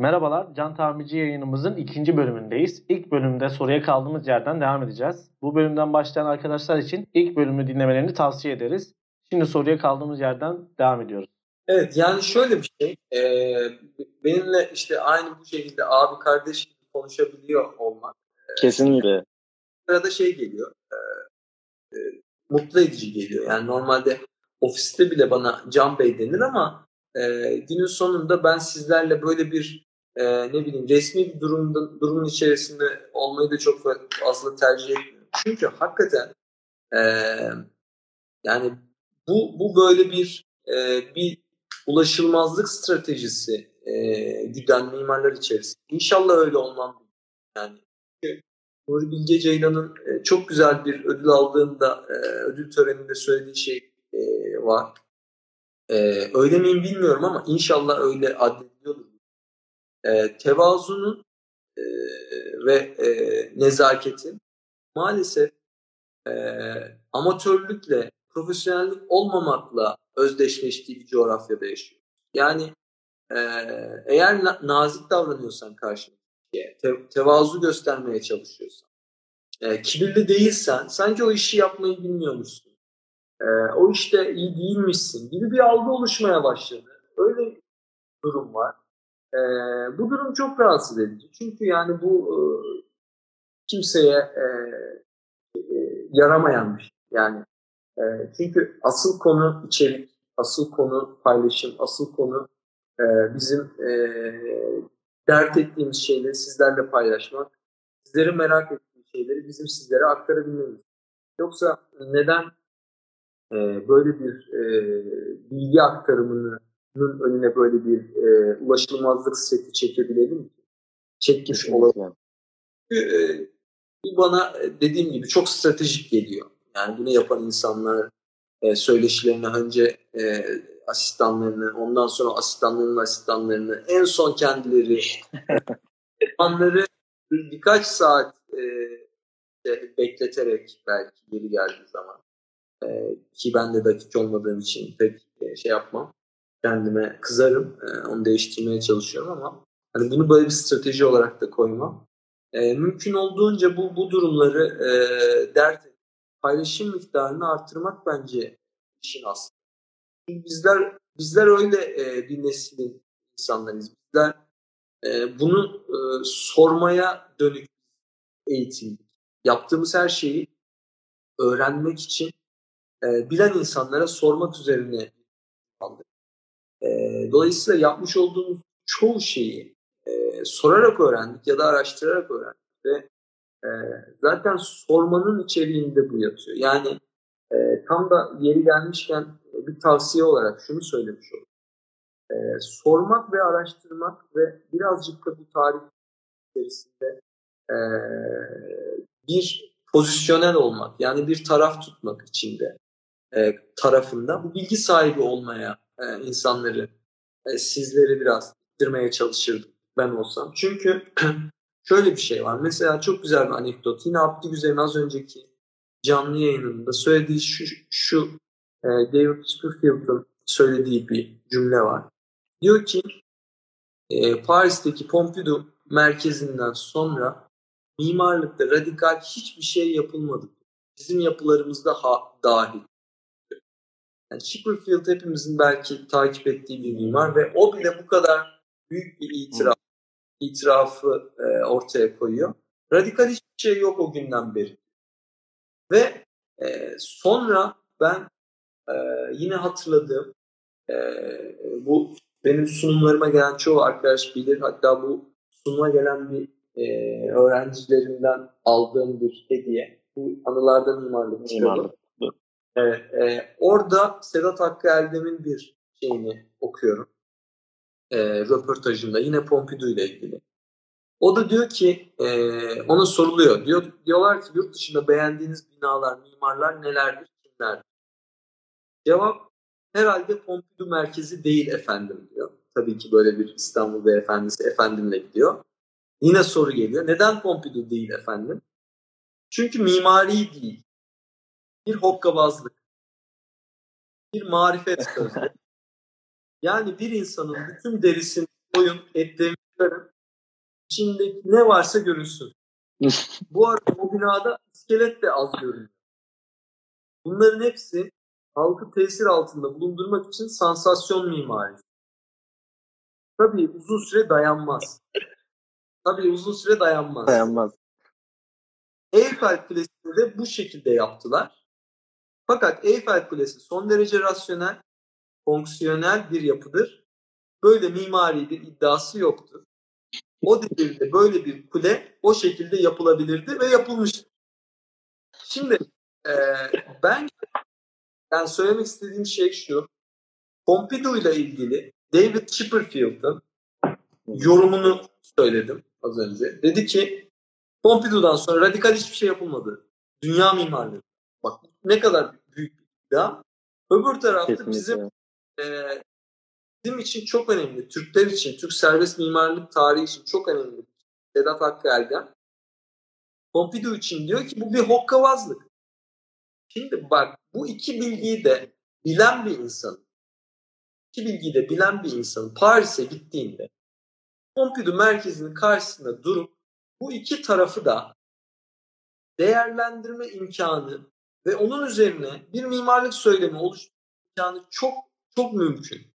Merhabalar, Can Tamirci yayınımızın ikinci bölümündeyiz. İlk bölümde soruya kaldığımız yerden devam edeceğiz. Bu bölümden başlayan arkadaşlar için ilk bölümü dinlemelerini tavsiye ederiz. Şimdi soruya kaldığımız yerden devam ediyoruz. Evet yani şöyle bir şey. E, benimle işte aynı bu şekilde abi kardeş gibi konuşabiliyor olmak. E, Kesinlikle. Arada şey geliyor. E, e, mutlu edici geliyor. Yani normalde ofiste bile bana Can Bey denir ama e, günün sonunda ben sizlerle böyle bir e, ne bileyim resmi bir durumda, durumun içerisinde olmayı da çok fazla tercih etmiyorum. Çünkü hakikaten e, yani bu bu böyle bir e, bir ulaşılmazlık stratejisi e, güden mimarlar içerisinde. İnşallah öyle olmam. Yani Nuri Bilge Ceylan'ın e, çok güzel bir ödül aldığında e, ödül töreninde söylediği şey e, var. E, öyle miyim bilmiyorum ama inşallah öyle addediliyordur. E, tevazunun e, ve e, nezaketin maalesef e, amatörlükle, profesyonellik olmamakla özdeşleştiği bir coğrafyada yaşıyor. Yani e, eğer na- nazik davranıyorsan karşındaki, te- tevazu göstermeye çalışıyorsan, e, kibirli değilsen, sanki o işi yapmayı bilmiyormuşsun. E, o işte iyi değilmişsin gibi bir algı oluşmaya başladı. Öyle bir durum var. E, bu durum çok rahatsız edici. Çünkü yani bu e, kimseye e, e, yaramayan bir şey. Yani e, çünkü asıl konu içerik, asıl konu paylaşım, asıl konu e, bizim e, dert ettiğimiz şeyleri sizlerle paylaşmak, sizlerin merak ettiği şeyleri bizim sizlere aktarabilmemiz. Yoksa neden e, böyle bir e, bilgi aktarımının önüne böyle bir e, ulaşılmazlık seti çekebilelim ki? Çekmiş olalım. Çünkü e, bu bana dediğim gibi çok stratejik geliyor. Yani bunu yapan insanlar e, söyleşilerini önce e, asistanlarını, ondan sonra asistanlarının asistanlarını, en son kendileri onları birkaç saat e, bekleterek belki geri geldiği zaman e, ki ben de dakik olmadığım için pek e, şey yapmam. Kendime kızarım. E, onu değiştirmeye çalışıyorum ama hani bunu böyle bir strateji olarak da koymam. E, mümkün olduğunca bu bu durumları e, dert paylaşım miktarını artırmak bence işin aslı. Çünkü bizler bizler öyle e, bir neslin insanlarıyız. Bizler e, bunu e, sormaya dönük eğitim. Yaptığımız her şeyi öğrenmek için e, bilen insanlara sormak üzerine aldık. E, dolayısıyla yapmış olduğumuz çoğu şeyi e, sorarak öğrendik ya da araştırarak öğrendik ve e, zaten sormanın içeriğinde bu yatıyor. Yani e, tam da yeri gelmişken bir tavsiye olarak şunu söylemiş olayım. E, sormak ve araştırmak ve birazcık da bu tarih içerisinde e, bir pozisyonel olmak yani bir taraf tutmak içinde e, tarafında bu bilgi sahibi olmaya e, insanları e, sizleri biraz ittirmeye çalışırdım ben olsam. Çünkü şöyle bir şey var. Mesela çok güzel bir anekdot. Yine Abdi Güzel'in az önceki canlı yayınında söylediği şu, şu e, David Copperfield'ın söylediği bir cümle var. Diyor ki Paris'teki Pompidou merkezinden sonra mimarlıkta radikal hiçbir şey yapılmadı. Bizim yapılarımızda ha, dahil. Yani Chipperfield hepimizin belki takip ettiği bir mimar ve o bile bu kadar büyük bir itiraf, itirafı e, ortaya koyuyor. Radikal hiçbir şey yok o günden beri. Ve e, sonra ben e, yine hatırladığım e, bu benim sunumlarıma gelen çoğu arkadaş bilir. Hatta bu sunuma gelen bir e, öğrencilerimden aldığım bir hediye. Bu anılardan mimarlık çıkıyordu. Evet, e, orada Sedat Hakkı Erdem'in bir şeyini okuyorum. E, röportajında yine Pompidou ile ilgili. O da diyor ki e, ona soruluyor. Diyor, diyorlar ki yurt dışında beğendiğiniz binalar, mimarlar nelerdir, kimlerdir? Cevap herhalde Pompidou merkezi değil efendim diyor. Tabii ki böyle bir İstanbul beyefendisi efendimle gidiyor. Yine soru geliyor. Neden Pompidou değil efendim? Çünkü mimari değil. Bir hokkabazlık. Bir marifet sözü. yani bir insanın bütün derisini koyun, etlerini çıkarın. İçindeki ne varsa görünsün. Bu arada o binada iskelet de az görünüyor. Bunların hepsi halkı tesir altında bulundurmak için sansasyon mimarisi. Tabii uzun süre dayanmaz. Tabii uzun süre dayanmaz. Dayanmaz. Eyfel Kulesi'ni de bu şekilde yaptılar. Fakat Eyfel Kulesi son derece rasyonel, fonksiyonel bir yapıdır. Böyle mimari bir iddiası yoktur. O devirde böyle bir kule o şekilde yapılabilirdi ve yapılmıştı. Şimdi e, ben yani söylemek istediğim şey şu. Pompidou ile ilgili David Chipperfield'ın yorumunu söyledim az önce. Dedi ki Pompidou'dan sonra radikal hiçbir şey yapılmadı. Dünya mimarlığı. Bak ne kadar iddia. Öbür tarafta Kesinlikle. bizim e, bizim için çok önemli. Türkler için, Türk serbest mimarlık tarihi için çok önemli. Sedat Hakkı Erdem. Pompidou için diyor ki bu bir hokkabazlık. Şimdi bak bu iki bilgiyi de bilen bir insan, iki bilgiyi de bilen bir insan Paris'e gittiğinde Pompidou merkezinin karşısında durup bu iki tarafı da değerlendirme imkanı ve onun üzerine bir mimarlık söylemi oluşturma imkanı çok çok mümkün.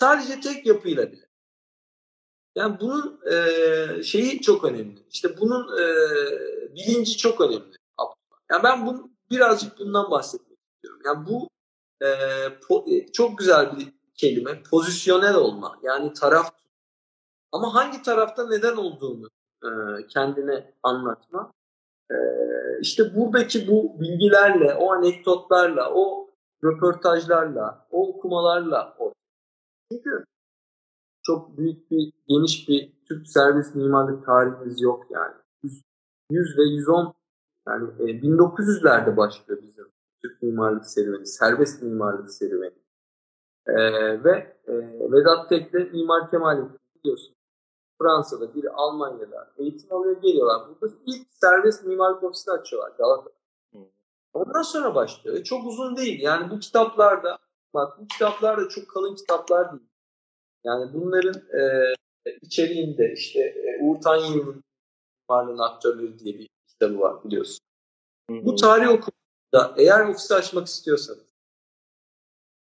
Sadece tek yapıyla bile. Yani bunun e, şeyi çok önemli. İşte bunun e, bilinci çok önemli. Yani ben bunu birazcık bundan bahsetmek istiyorum. Yani bu e, po, e, çok güzel bir kelime. Pozisyonel olma. Yani taraf ama hangi tarafta neden olduğunu e, kendine anlatma. E, işte buradaki bu bilgilerle, o anekdotlarla, o röportajlarla, o okumalarla o. Çünkü çok büyük bir, geniş bir Türk servis mimarlık tarihimiz yok yani. 100, 100 ve 110 yani e, 1900'lerde başlıyor bizim Türk mimarlık serüveni, serbest mimarlık serüveni. E, ve e, Vedat Tek'le Mimar Kemal biliyorsun. Fransa'da, biri Almanya'da eğitim alıyor geliyorlar. Burada ilk serbest mimarlık ofisini açıyorlar Galata'da. Ondan sonra başlıyor. E, çok uzun değil. Yani bu kitaplarda bak bu kitaplar da çok kalın kitaplar değil. Yani bunların e, içeriğinde işte e, Uğur Tanyeli'nin Mimarlığın Aktörleri diye bir kitabı var biliyorsun. Bu tarih okumasında eğer ofisi açmak istiyorsanız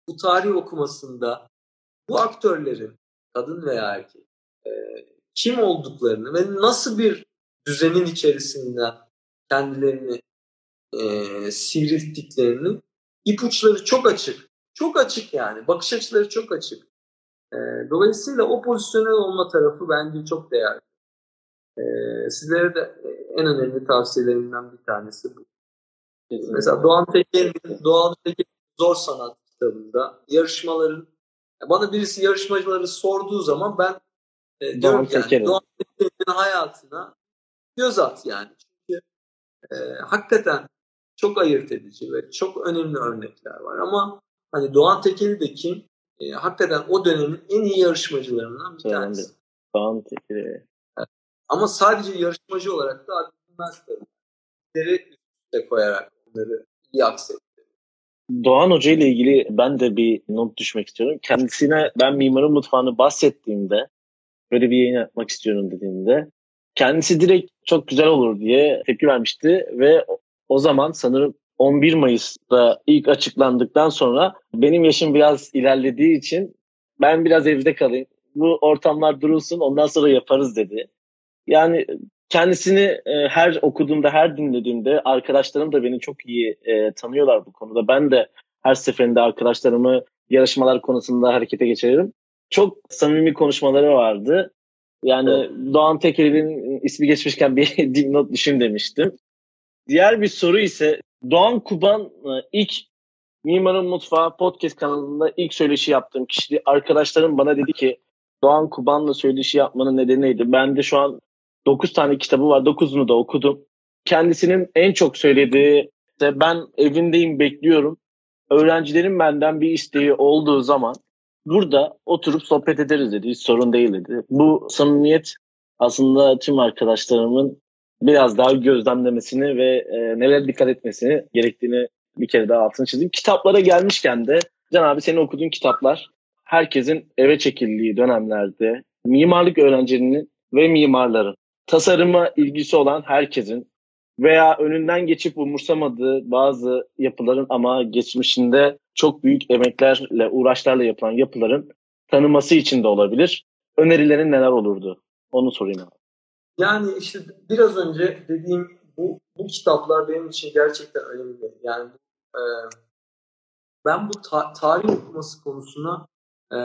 bu tarih okumasında bu aktörlerin kadın veya erkek e, kim olduklarını ve nasıl bir düzenin içerisinde kendilerini e, sivrilttiklerini ipuçları çok açık. Çok açık yani. Bakış açıları çok açık. E, dolayısıyla o pozisyonel olma tarafı bence çok değerli. E, sizlere de en önemli tavsiyelerimden bir tanesi bu. Kesinlikle. Mesela Doğan Teker'in Doğan Teker Zor Sanat kitabında yarışmaların bana birisi yarışmacıları sorduğu zaman ben e, diyorum Doğan yani Doğan Teker'in hayatına göz at yani. Çünkü e, hakikaten çok ayırt edici ve çok önemli örnekler var ama hani Doğan Tekeli de kim? E, hakikaten o dönemin en iyi yarışmacılarından bir tanesi. Doğan Tekeli. Ama sadece yarışmacı olarak da adedilmez tabii. Üstüne koyarak onları iyi aksettirdi. Doğan Hoca ile ilgili ben de bir not düşmek istiyorum. Kendisine ben mimarın mutfağını bahsettiğimde böyle bir yayın yapmak istiyorum dediğimde kendisi direkt çok güzel olur diye tepki vermişti ve o zaman sanırım 11 Mayıs'ta ilk açıklandıktan sonra benim yaşım biraz ilerlediği için ben biraz evde kalayım. Bu ortamlar durulsun ondan sonra yaparız dedi. Yani kendisini e, her okuduğumda, her dinlediğimde arkadaşlarım da beni çok iyi e, tanıyorlar bu konuda. Ben de her seferinde arkadaşlarımı yarışmalar konusunda harekete geçiririm. Çok samimi konuşmaları vardı. Yani evet. Doğan Tekel'in ismi geçmişken bir dipnot düşün demiştim. Diğer bir soru ise Doğan Kuban ilk Mimarın Mutfağı podcast kanalında ilk söyleşi yaptığım kişi arkadaşlarım bana dedi ki Doğan Kuban'la söyleşi yapmanın nedeni neydi? Ben de şu an 9 tane kitabı var. 9'unu da okudum. Kendisinin en çok söylediği ben evindeyim bekliyorum. Öğrencilerin benden bir isteği olduğu zaman burada oturup sohbet ederiz dedi. Hiç sorun değil dedi. Bu samimiyet aslında tüm arkadaşlarımın biraz daha gözlemlemesini ve e, neler dikkat etmesini gerektiğini bir kere daha altını çizdim. Kitaplara gelmişken de Can abi senin okuduğun kitaplar herkesin eve çekildiği dönemlerde mimarlık öğrencilerinin ve mimarların, tasarıma ilgisi olan herkesin veya önünden geçip umursamadığı bazı yapıların ama geçmişinde çok büyük emeklerle, uğraşlarla yapılan yapıların tanıması için de olabilir. Önerilerin neler olurdu? Onu sorayım abi. Yani işte biraz önce dediğim bu, bu kitaplar benim için gerçekten önemli. Yani e, ben bu ta- tarih okuması konusuna e,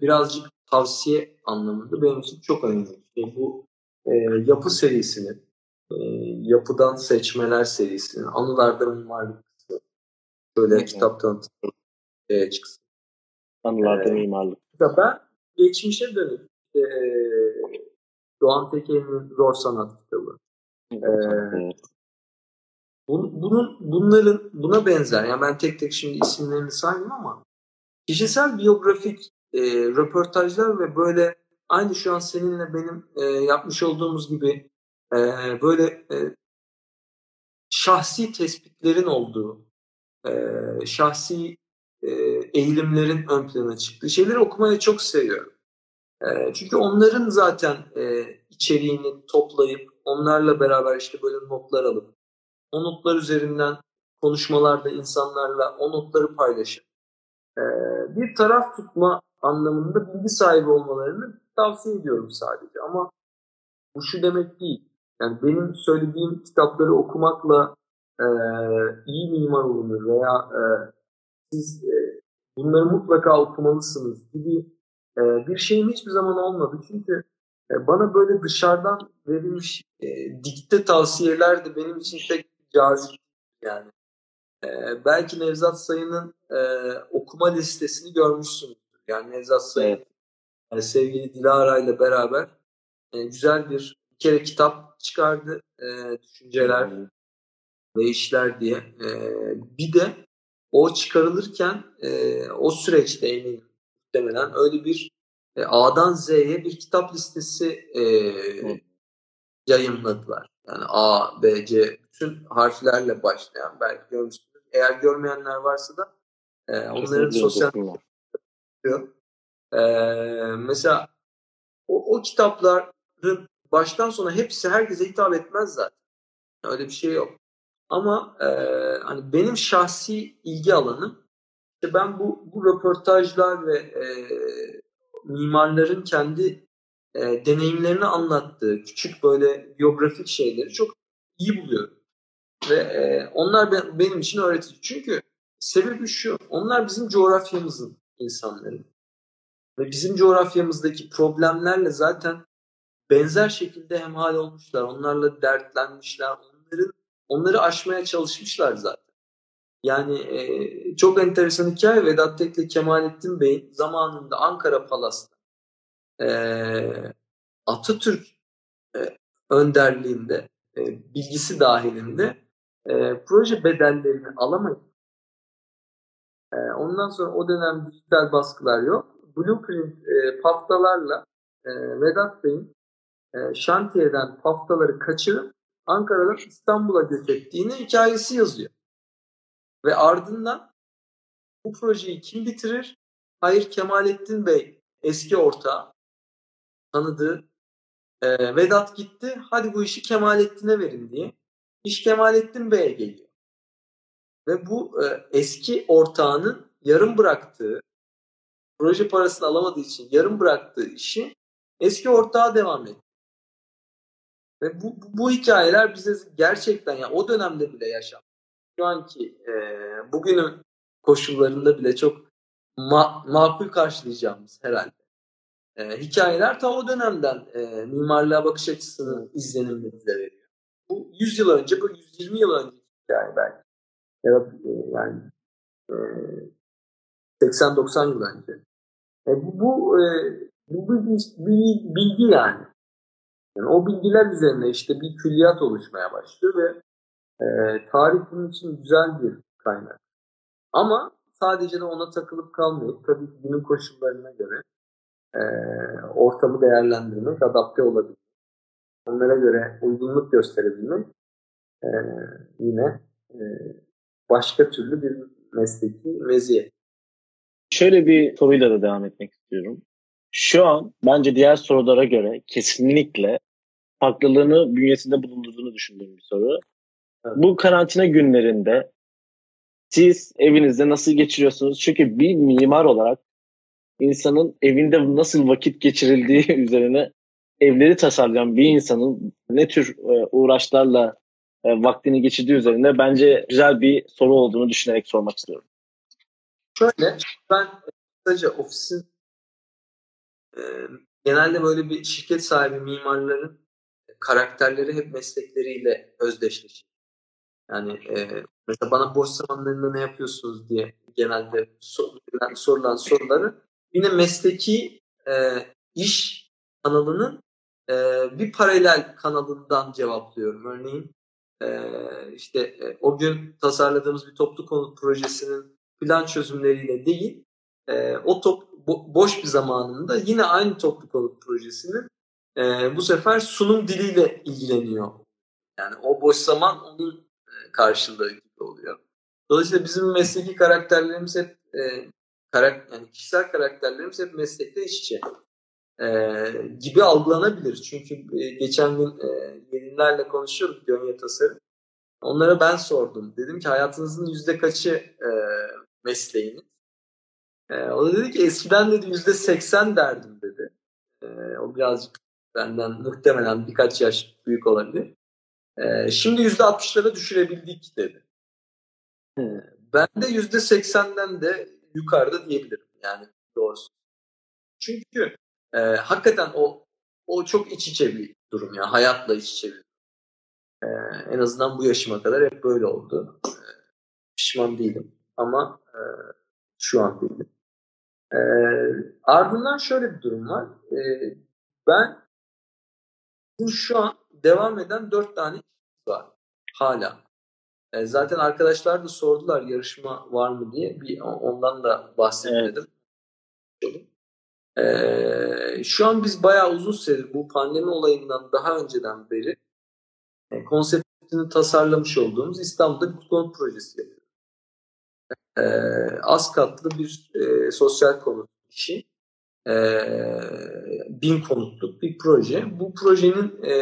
birazcık tavsiye anlamında benim için çok önemli. Yani bu e, yapı serisinin, e, yapıdan seçmeler serisinin, anılarda mimarlık kısmı, böyle hı. kitap tanıtımı e, çıksın. Anılarda Ee, mimarlık. Ya ben geçmişe dönüp e, Doğan Tekel'in Zor Sanat kitabı, Evet. Bun- bunun bunların buna benzer yani ben tek tek şimdi isimlerini saymayayım ama kişisel biyografik e, röportajlar ve böyle aynı şu an seninle benim e, yapmış olduğumuz gibi e, böyle e, şahsi tespitlerin olduğu e, şahsi e, eğilimlerin ön plana çıktığı şeyleri okumayı çok seviyorum. E, çünkü onların zaten e, içeriğini toplayıp onlarla beraber işte böyle notlar alıp o notlar üzerinden konuşmalarda insanlarla o notları paylaşıp e, bir taraf tutma anlamında bilgi sahibi olmalarını tavsiye ediyorum sadece. Ama bu şu demek değil. Yani benim söylediğim kitapları okumakla e, iyi mimar olunur veya e, siz e, bunları mutlaka okumalısınız gibi e, bir şeyim hiçbir zaman olmadı. Çünkü e, bana böyle dışarıdan verilmiş e, dikte tavsiyeler de benim için pek cazip yani. E, belki Nevzat Sayın'ın e, okuma listesini görmüşsündür. Yani Nevzat Sayın Evet. e, sevgili Dilara ile beraber e, güzel bir, bir kere kitap çıkardı. E, düşünceler ve işler diye. E, bir de o çıkarılırken e, o süreçte eminim muhtemelen öyle bir e, A'dan Z'ye bir kitap listesi e, Hı. yayınladılar. Yani A, B, C bütün harflerle başlayan belki görmüşsünüz. Eğer görmeyenler varsa da e, onların sosyal. Ee, mesela o, o kitapların baştan sona hepsi herkese hitap etmez zaten. Öyle bir şey yok. Ama e, hani benim şahsi ilgi alanım işte ben bu bu röportajlar ve e, mimarların kendi e, deneyimlerini anlattığı küçük böyle biyografik şeyleri çok iyi buluyorum. Ve e, onlar be- benim için öğretici. Çünkü sebebi şu, onlar bizim coğrafyamızın insanları. Ve bizim coğrafyamızdaki problemlerle zaten benzer şekilde hemhal olmuşlar. Onlarla dertlenmişler. Onların onları aşmaya çalışmışlar zaten. Yani e, çok enteresan hikaye Vedat Tekle Kemalettin Bey'in zamanında Ankara Palas'ta e, Atatürk e, önderliğinde e, bilgisi dahilinde e, proje bedellerini alamayıp e, ondan sonra o dönem dijital baskılar yok. Blueprint e, paftalarla e, Vedat Bey'in e, şantiyeden paftaları kaçırıp Ankara'dan İstanbul'a göç ettiğini hikayesi yazıyor. Ve ardından bu projeyi kim bitirir? Hayır Kemalettin Bey eski ortağı tanıdığı e, Vedat gitti. Hadi bu işi Kemalettin'e verin diye. İş Kemalettin Bey'e geliyor. Ve bu e, eski ortağının yarım bıraktığı proje parasını alamadığı için yarım bıraktığı işi eski ortağa devam etti. Ve bu, bu, bu hikayeler bize gerçekten ya o dönemde bile yaşam. Şu anki e, bugünün koşullarında bile çok ma- makul karşılayacağımız herhalde. E, hikayeler ta o dönemden e, mimarlığa bakış açısının izlenimini bize veriyor. Bu 100 yıl önce, bu 120 yıl önce hikaye belki. Ya da e, yani e, 80-90 yıl önce. E, bu bu, e, bu bir, bir bilgi yani. Yani. O bilgiler üzerine işte bir külliyat oluşmaya başlıyor ve e, tarih bunun için güzel bir kaynak. Ama sadece de ona takılıp kalmayıp tabii ki günün koşullarına göre e, ortamı değerlendirmek, adapte olabilmek, onlara göre uygunluk gösterebilmek e, yine e, başka türlü bir mesleki meziyet. Şöyle bir soruyla da devam etmek istiyorum. şu an bence diğer sorulara göre kesinlikle farklılığını bünyesinde bulundurduğunu düşündüğüm bir soru. Bu karantina günlerinde siz evinizde nasıl geçiriyorsunuz? Çünkü bir mimar olarak insanın evinde nasıl vakit geçirildiği üzerine evleri tasarlayan bir insanın ne tür e, uğraşlarla e, vaktini geçirdiği üzerine bence güzel bir soru olduğunu düşünerek sormak istiyorum. Şöyle, ben kısaca ofisin e, genelde böyle bir şirket sahibi mimarların karakterleri hep meslekleriyle özdeşleşir. Yani e, mesela bana boş zamanlarında ne yapıyorsunuz diye genelde sorulan, sorulan soruları yine mesleki e, iş kanalının e, bir paralel kanalından cevaplıyorum. Örneğin e, işte e, o gün tasarladığımız bir toplu konut projesinin plan çözümleriyle değil e, o top bo, boş bir zamanında yine aynı toplu konut projesinin e, bu sefer sunum diliyle ilgileniyor. Yani o boş zaman onun e, karşılığı gibi oluyor. Dolayısıyla bizim mesleki karakterlerimiz hep e, karak yani kişisel karakterlerimiz hep meslekte iç içe e, gibi algılanabilir. Çünkü e, geçen gün e, gelinlerle konuşuyorduk Gönye Tasarım. Onlara ben sordum. Dedim ki hayatınızın yüzde kaçı e, mesleğiniz? E, o da dedi ki eskiden dedi yüzde seksen derdim dedi. E, o birazcık benden muhtemelen birkaç yaş büyük olabilir. E, şimdi yüzde altmışlara düşürebildik dedi. E, ben de yüzde seksenden de yukarıda diyebilirim yani doğrusu. Çünkü e, hakikaten o o çok iç içe bir durum ya. Hayatla iç içe bir e, en azından bu yaşıma kadar hep böyle oldu. E, pişman değilim ama e, şu an değilim. E, ardından şöyle bir durum var. E, ben şu an devam eden dört tane var hala. E, zaten arkadaşlar da sordular yarışma var mı diye. Bir ondan da bahsetmedim. Evet. E, şu an biz bayağı uzun süredir bu pandemi olayından daha önceden beri e, konseptini tasarlamış olduğumuz İstanbul'da bir konut projesi yapıyoruz. E, az katlı bir e, sosyal konut işi. E, bin konutluk bir proje. Bu projenin e,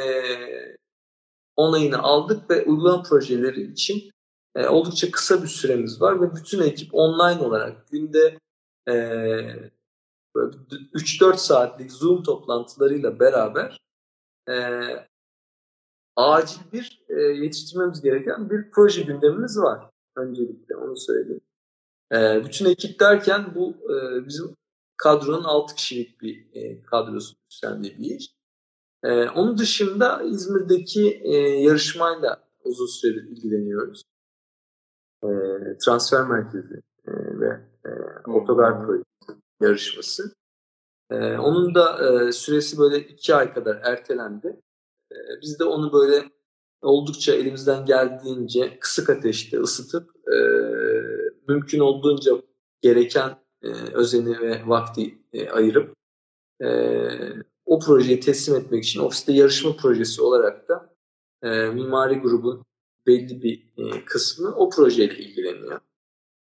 onayını aldık ve uygulama projeleri için e, oldukça kısa bir süremiz var ve bütün ekip online olarak günde e, 3-4 saatlik Zoom toplantılarıyla beraber e, acil bir e, yetiştirmemiz gereken bir proje gündemimiz var. Öncelikle onu söyleyeyim. E, bütün ekip derken bu e, bizim kadronun 6 kişilik bir e, kadrosu üstlendiği bir iş. E, onun dışında İzmir'deki e, yarışmayla uzun süredir ilgileniyoruz. E, transfer merkezi e, ve e, otogar projesi yarışması. E, onun da e, süresi böyle iki ay kadar ertelendi. E, biz de onu böyle oldukça elimizden geldiğince kısık ateşte ısıtıp e, mümkün olduğunca gereken e, özeni ve vakti e, ayırıp e, o projeyi teslim etmek için ofiste yarışma projesi olarak da e, mimari grubun belli bir e, kısmı o projeyle ilgileniyor.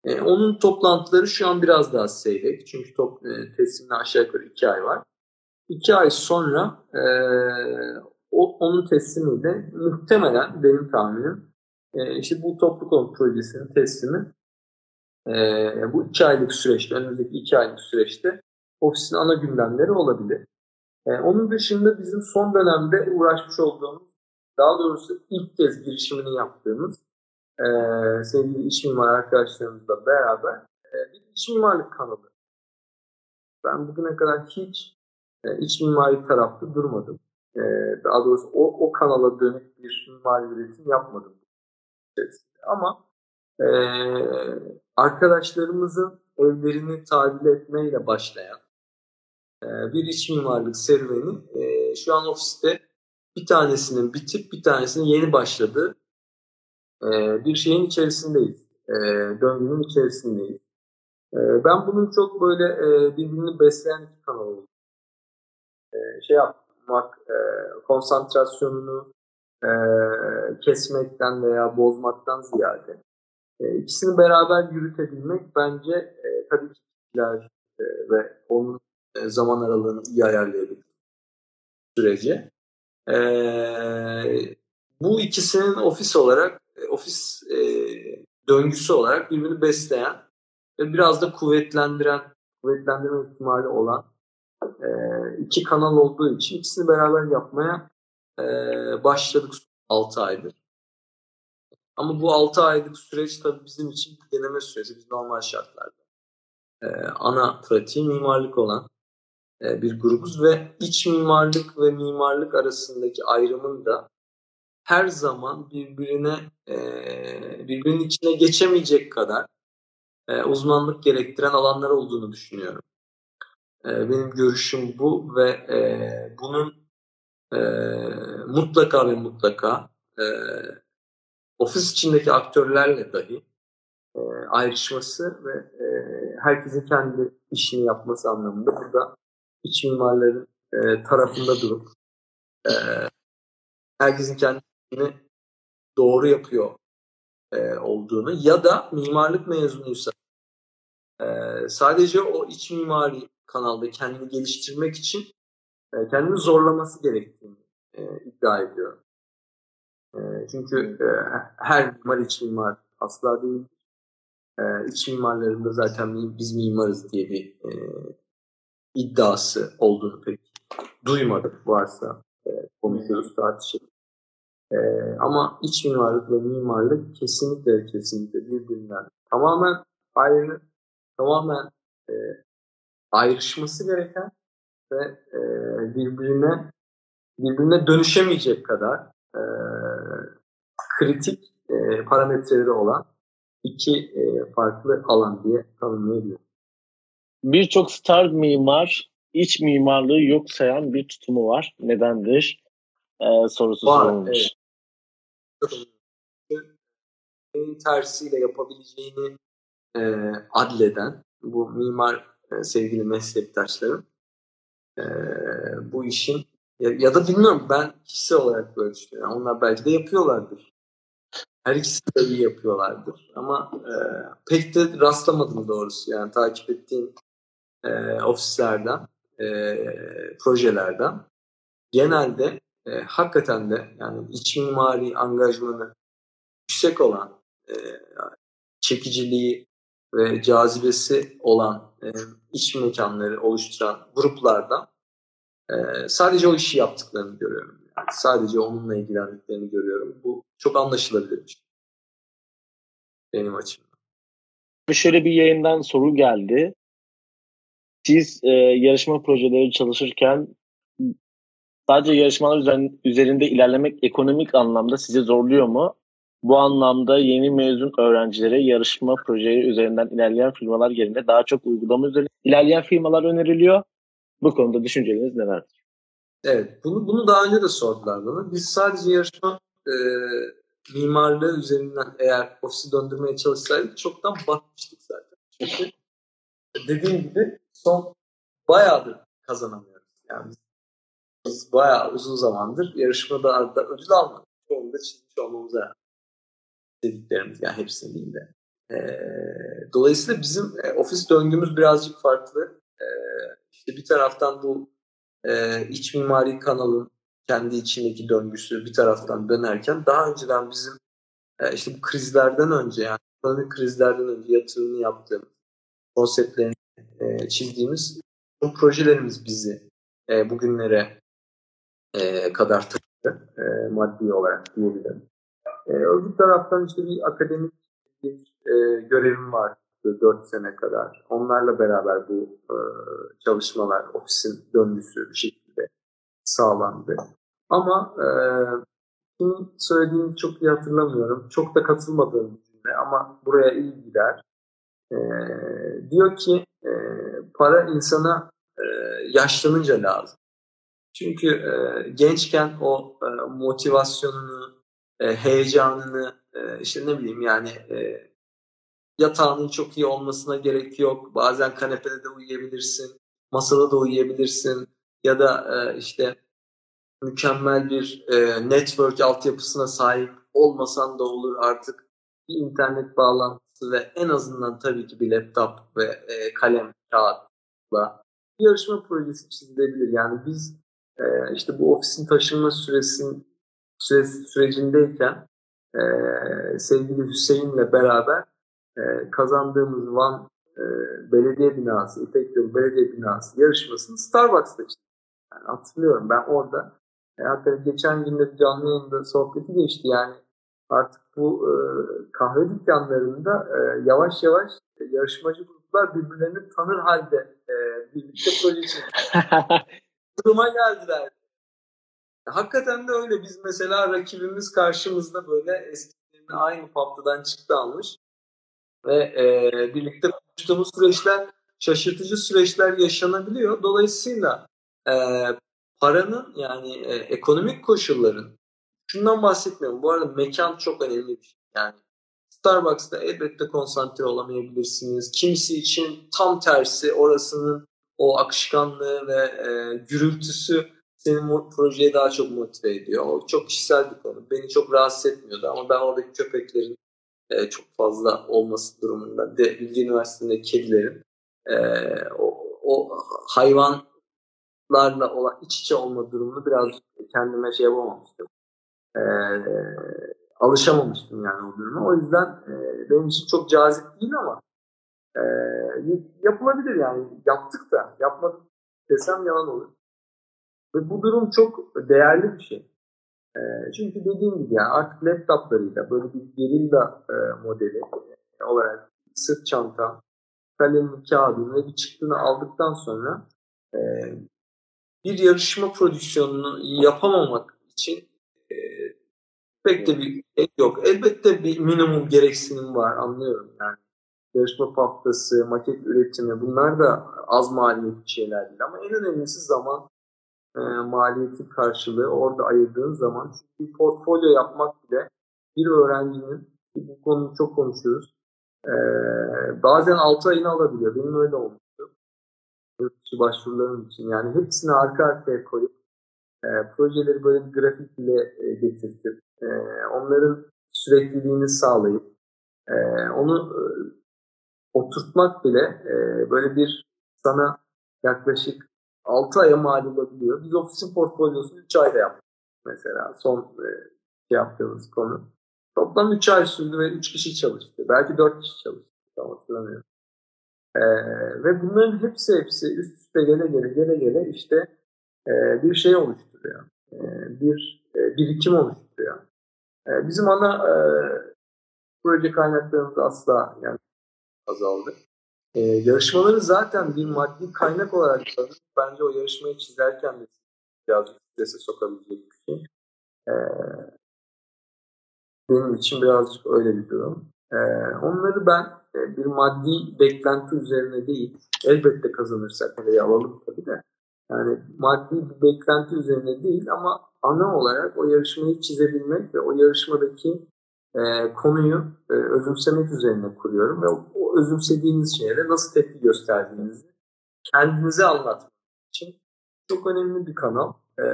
E, onun toplantıları şu an biraz daha seyrek. Çünkü top, e, teslimine aşağı yukarı iki ay var. İki ay sonra e, o, onun teslimiyle muhtemelen benim tahminim e, işte bu toplu konut projesinin teslimi e, bu iki aylık süreçte, önümüzdeki iki aylık süreçte ofisin ana gündemleri olabilir. E, onun dışında bizim son dönemde uğraşmış olduğumuz, daha doğrusu ilk kez girişimini yaptığımız e, sevgili iş mimar arkadaşlarımızla beraber e, bir iç mimarlık kanalı. Ben bugüne kadar hiç e, iç mimari tarafta durmadım. Daha doğrusu o, o kanala dönük bir mimari üretim yapmadım. Ama e, arkadaşlarımızın evlerini tadil etmeyle başlayan e, bir iç mimarlık serüveni e, şu an ofiste bir tanesinin bitip bir tanesinin yeni başladığı e, bir şeyin içerisindeyiz. E, döngünün içerisindeyiz. E, ben bunun çok böyle e, birbirini besleyen iki kanal olduğunu e, şey yapmak, e, konsantrasyonunu e, kesmekten veya bozmaktan ziyade e, ikisini beraber yürütebilmek bence e, tabii ki e, ve onun e, zaman aralığını iyi ayarlayabildik sürece. E, bu ikisinin ofis olarak, e, ofis e, döngüsü olarak birbirini besleyen ve biraz da kuvvetlendiren, kuvvetlendirme ihtimali olan e, iki kanal olduğu için ikisini beraber yapmaya e, başladık 6 aydır. Ama bu 6 aylık süreç tabii bizim için bir deneme süreci. Biz normal şartlarda e, ana pratiği mimarlık olan e, bir grubuz ve iç mimarlık ve mimarlık arasındaki ayrımın da her zaman birbirine e, birbirinin içine geçemeyecek kadar e, uzmanlık gerektiren alanlar olduğunu düşünüyorum. E, benim görüşüm bu ve e, bunun e, mutlaka ve mutlaka e, ofis içindeki aktörlerle dahi e, ayrışması ve e, herkesin kendi işini yapması anlamında burada iç mimarların e, tarafında durup e, herkesin kendi işini doğru yapıyor e, olduğunu ya da mimarlık mezunuysa e, sadece o iç mimari kanalda kendini geliştirmek için e, kendini zorlaması gerektiğini e, iddia ediyor. E, çünkü e, her mimar iç mimar asla değil. E, iç mimarlarında zaten biz mimarız diye bir e, iddiası olduğunu pek duymadım varsa e, konuşuyoruz tartışıyoruz. E, ama iç mimarlık ve mimarlık kesinlikle kesinlikle birbirinden tamamen ayrı, tamamen ayrışması gereken ve birbirine birbirine dönüşemeyecek kadar kritik e, parametreleri olan iki e, farklı alan diye tanımlayabilirim. Birçok star mimar iç mimarlığı yok sayan bir tutumu var. Nedendir? Ee, sorusu var, sorulmuş. Evet. tersiyle yapabileceğini e, adleden bu mimar e, sevgili meslektaşlarım e, bu işin ya, ya da bilmiyorum ben kişisel olarak böyle düşünüyorum. Yani onlar belki de yapıyorlardır. Her ikisi de iyi yapıyorlardır. Ama e, pek de rastlamadım doğrusu. Yani takip ettiğim e, ofislerden, e, projelerden genelde e, hakikaten de yani iç mimari angajmanı yüksek olan e, çekiciliği ve cazibesi olan e, iç mekanları oluşturan gruplardan e, sadece o işi yaptıklarını görüyorum. Yani sadece onunla ilgilendiklerini görüyorum. Bu çok anlaşılabilir. Benim açımdan. Şöyle bir yayından soru geldi. Siz e, yarışma projeleri çalışırken sadece yarışmalar üzerinde ilerlemek ekonomik anlamda sizi zorluyor mu? Bu anlamda yeni mezun öğrencilere yarışma projeleri üzerinden ilerleyen firmalar yerine daha çok uygulama üzerine ilerleyen firmalar öneriliyor. Bu konuda düşünceleriniz nelerdir? Evet, bunu, bunu daha önce de sordular bana. Biz sadece yarışma e, mimarlığı üzerinden eğer ofisi döndürmeye çalışsaydık çoktan batmıştık zaten. Çünkü dediğim gibi son bayağıdır kazanamıyoruz. Yani biz, bayağı uzun zamandır yarışmada da ödül almadık. Onu da çizmiş olmamıza dediklerimiz yani hepsini değil de. E, dolayısıyla bizim e, ofis döngümüz birazcık farklı. E, işte bir taraftan bu e, iç mimari kanalın kendi içindeki döngüsü bir taraftan dönerken daha önceden bizim e, işte bu krizlerden önce yani ekonomik krizlerden önce yatırımını yaptığımız konseptlerini e, çizdiğimiz bu projelerimiz bizi e, bugünlere kadar taşıdı maddi olarak diyebilirim. Öbür taraftan işte bir akademik bir görevim var 4 sene kadar. Onlarla beraber bu çalışmalar, ofisin döngüsü bir şekilde sağlandı. Ama e, kimin söylediğini çok iyi hatırlamıyorum. Çok da katılmadığım cümle ama buraya iyi gider. E, diyor ki e, para insana e, yaşlanınca lazım. Çünkü e, gençken o e, motivasyonunu, e, heyecanını, e, işte ne bileyim yani e, yatağının çok iyi olmasına gerek yok. Bazen kanepede de uyuyabilirsin, masada da uyuyabilirsin ya da e, işte mükemmel bir e, network altyapısına sahip olmasan da olur artık bir internet bağlantısı ve en azından tabii ki bir laptop ve e, kalem kağıtla bir yarışma projesi çizilebilir. Yani biz e, işte bu ofisin taşınma süresin süresi, sürecindeyken e, sevgili Hüseyin'le beraber e, kazandığımız Van e, Belediye Binası, İpek Yolu Belediye Binası yarışmasını Starbucks'ta çıktık. Yani hatırlıyorum ben orada. E, hakikaten geçen günde bir canlı yayında sohbeti geçti yani artık bu e, kahve dükkanlarında e, yavaş yavaş yarışmacı gruplar birbirlerini tanır halde e, birlikte proje duruma geldiler. Hakikaten de öyle. Biz mesela rakibimiz karşımızda böyle eskilerini aynı patlıdan çıktı almış ve e, birlikte konuştuğumuz süreçler şaşırtıcı süreçler yaşanabiliyor. Dolayısıyla e, paranın yani e, ekonomik koşulların şundan bahsetmiyorum. Bu arada mekan çok önemli bir şey. Yani Starbucks'ta elbette konsantre olamayabilirsiniz. Kimisi için tam tersi orasının o akışkanlığı ve e, gürültüsü senin projeye daha çok motive ediyor. O çok kişisel bir konu. Beni çok rahatsız etmiyordu ama ben oradaki köpeklerin e, çok fazla olması durumunda de Bilgi Üniversitesi'nde kedilerin e, o, o hayvanlarla olan iç içe olma durumunu biraz kendime şey yapamamıştım. E, alışamamıştım yani o duruma. O yüzden e, benim için çok cazip değil ama e, yapılabilir yani. Yaptık da yapmadık desem yalan olur. Ve bu durum çok değerli bir şey. E, çünkü dediğim gibi yani artık laptoplarıyla böyle bir gerilla e, modeli olarak sırt çanta, kalem, kağıdın ve bir çıktığını aldıktan sonra e, bir yarışma prodüksiyonunu yapamamak için e, pek de bir şey yok. Elbette bir minimum gereksinim var anlıyorum yani. Yarışma paftası, maket üretimi bunlar da az maliyetli şeyler değil ama en önemlisi zaman e, maliyeti karşılığı orada ayırdığın zaman çünkü bir portfolyo yapmak bile bir öğrencinin bu konuyu çok konuşuyoruz. E, bazen 6 ayını alabiliyor. Benim öyle olmuştu. Yurt başvurularım için. Yani hepsini arka arkaya koyup e, projeleri böyle bir grafik e, getirtip e, onların sürekliliğini sağlayıp e, onu e, oturtmak bile e, böyle bir sana yaklaşık 6 aya mal olabiliyor. Biz ofisin portfolyosunu 3 ayda yaptık mesela son e, şey yaptığımız konu. Toplam 3 ay sürdü ve 3 kişi çalıştı. Belki 4 kişi çalıştı. Tam hatırlamıyorum. Ee, ve bunların hepsi hepsi üst üste gele gele gele gele işte e, bir şey oluşturuyor. E, bir e, birikim oluşturuyor. E, bizim ana e, proje kaynaklarımız asla yani azaldı. Ee, yarışmaları zaten bir maddi kaynak olarak görüp bence o yarışmayı çizerken de birazcık strese sokabilecek bir şey. Ee, benim için birazcık öyle bir durum. Ee, onları ben e, bir maddi beklenti üzerine değil, elbette kazanırsak parayı alalım tabii de. Yani maddi bir beklenti üzerine değil ama ana olarak o yarışmayı çizebilmek ve o yarışmadaki e, konuyu e, özümsemek üzerine kuruyorum ve o, o özümsediğiniz şeylere nasıl tepki gösterdiğinizi kendinize anlatmak için çok önemli bir kanal. E,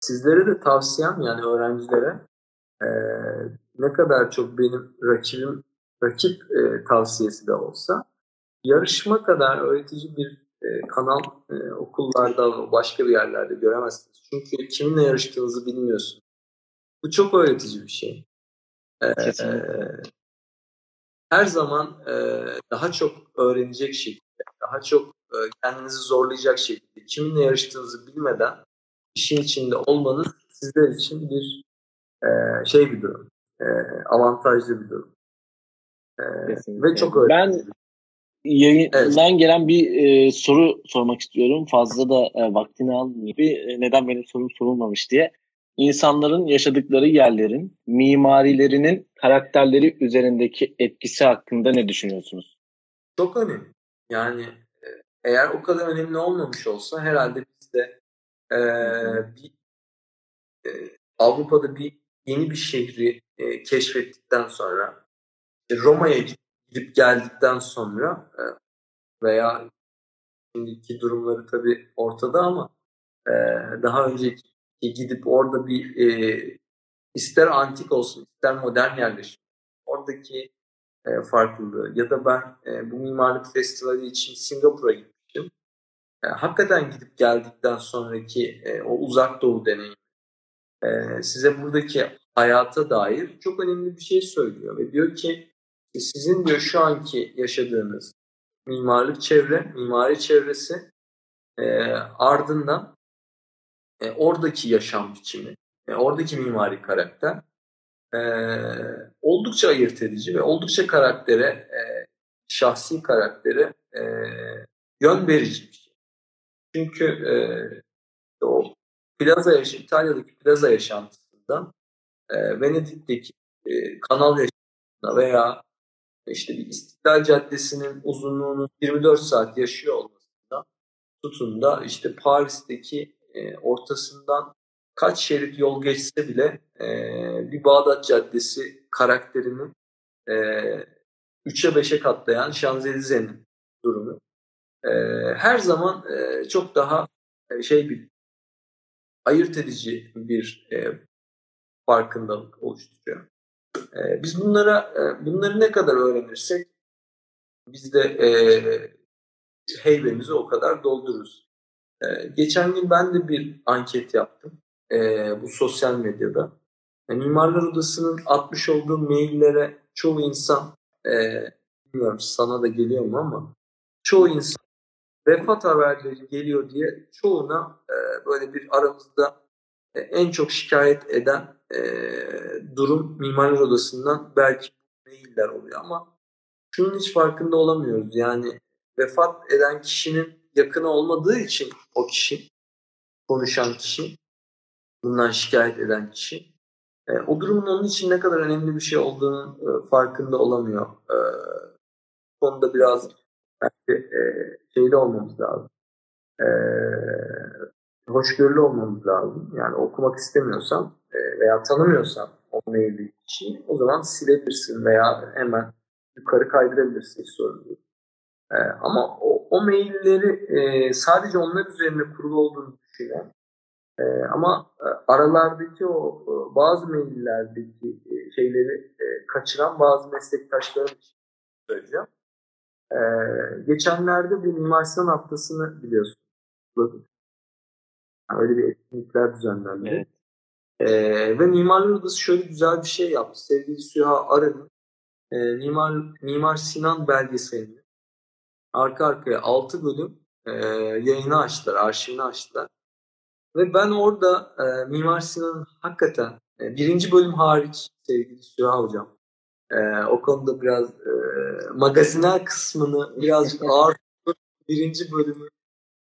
sizlere de tavsiyem yani öğrencilere e, ne kadar çok benim rakibim rakip e, tavsiyesi de olsa yarışma kadar öğretici bir e, kanal e, okullarda başka bir yerlerde göremezsiniz. Çünkü kiminle yarıştığınızı bilmiyorsunuz. Bu çok öğretici bir şey. Ee, her zaman e, daha çok öğrenecek şekilde, daha çok e, kendinizi zorlayacak şekilde, kiminle yarıştığınızı bilmeden işin içinde olmanız sizler için bir e, şey bir durum, e, avantajlı bir durum. E, ve çok öğretici. Ben yayından evet. gelen bir e, soru sormak istiyorum. Fazla da e, vaktini almayayım. E, neden benim sorum sorulmamış diye insanların yaşadıkları yerlerin mimarilerinin karakterleri üzerindeki etkisi hakkında ne düşünüyorsunuz? Çok önemli. Yani e, eğer o kadar önemli olmamış olsa herhalde biz de e, bir e, Avrupa'da bir yeni bir şehri e, keşfettikten sonra Roma'ya gidip geldikten sonra e, veya şimdiki durumları tabii ortada ama e, daha önceki gidip orada bir e, ister antik olsun ister modern yerleşim oradaki e, farklılığı ya da ben e, bu mimarlık festivali için Singapur'a gitmiştim. e, hakikaten gidip geldikten sonraki e, o uzak doğu deneyimi e, size buradaki hayata dair çok önemli bir şey söylüyor ve diyor ki sizin diyor şu anki yaşadığınız mimarlık çevre, mimari çevresi e, ardından e, oradaki yaşam biçimi, e, oradaki mimari karakter e, oldukça ayırt edici ve oldukça karaktere, e, şahsi karaktere e, yön verici bir şey. Çünkü e, o plaza İtalya'daki plaza yaşantısından e, Venedik'teki e, kanal yaşantısına veya işte bir İstiklal Caddesi'nin uzunluğunu 24 saat yaşıyor olmasından tutun da işte Paris'teki e, ortasından kaç şerit yol geçse bile e, bir Bağdat Caddesi karakterini e, 3'e 5'e katlayan Şanzelize'nin durumu. E, her zaman e, çok daha e, şey bir ayırt edici bir e, farkındalık oluşturuyor. E, biz bunlara e, bunları ne kadar öğrenirsek biz de e, heybemizi o kadar doldururuz. E, geçen gün ben de bir anket yaptım e, bu sosyal medyada. E, Mimarlar Odası'nın atmış olduğu maillere çoğu insan e, bilmiyorum sana da geliyor mu ama çoğu insan vefat haberleri geliyor diye çoğuna e, böyle bir aramızda e, en çok şikayet eden e, durum Mimarlar Odası'ndan belki mailler oluyor ama şunun hiç farkında olamıyoruz. Yani vefat eden kişinin yakını olmadığı için o kişi, konuşan kişi, bundan şikayet eden kişi, e, o durumun onun için ne kadar önemli bir şey olduğunu e, farkında olamıyor. E, konuda biraz belki e, şeyli olmamız lazım. E, hoşgörülü olmamız lazım. Yani okumak istemiyorsan e, veya tanımıyorsan o maili kişiyi o zaman silebilirsin veya hemen yukarı kaydırabilirsin hiç. E, ama o, o mailleri e, sadece onlar üzerine kurulu olduğunu düşünen e, ama e, aralardaki o e, bazı maillerdeki e, şeyleri e, kaçıran bazı meslektaşlarım için söyleyeceğim. E, geçenlerde bir Mimar Sinan haftasını biliyorsun. Yani öyle bir etkinlikler düzenlendi. Evet. Ee, ve Mimarlar Odası şöyle güzel bir şey yaptı. Sevgili Süha Arı'nın e, Mimar, Mimar Sinan belgeselini arka arkaya 6 bölüm e, yayını açtılar, arşivini açtılar. Ve ben orada e, Mimar Sinan'ın hakikaten e, birinci bölüm hariç sevgili Süha Hocam e, o konuda biraz e, magazinel kısmını birazcık ağır birinci bölümü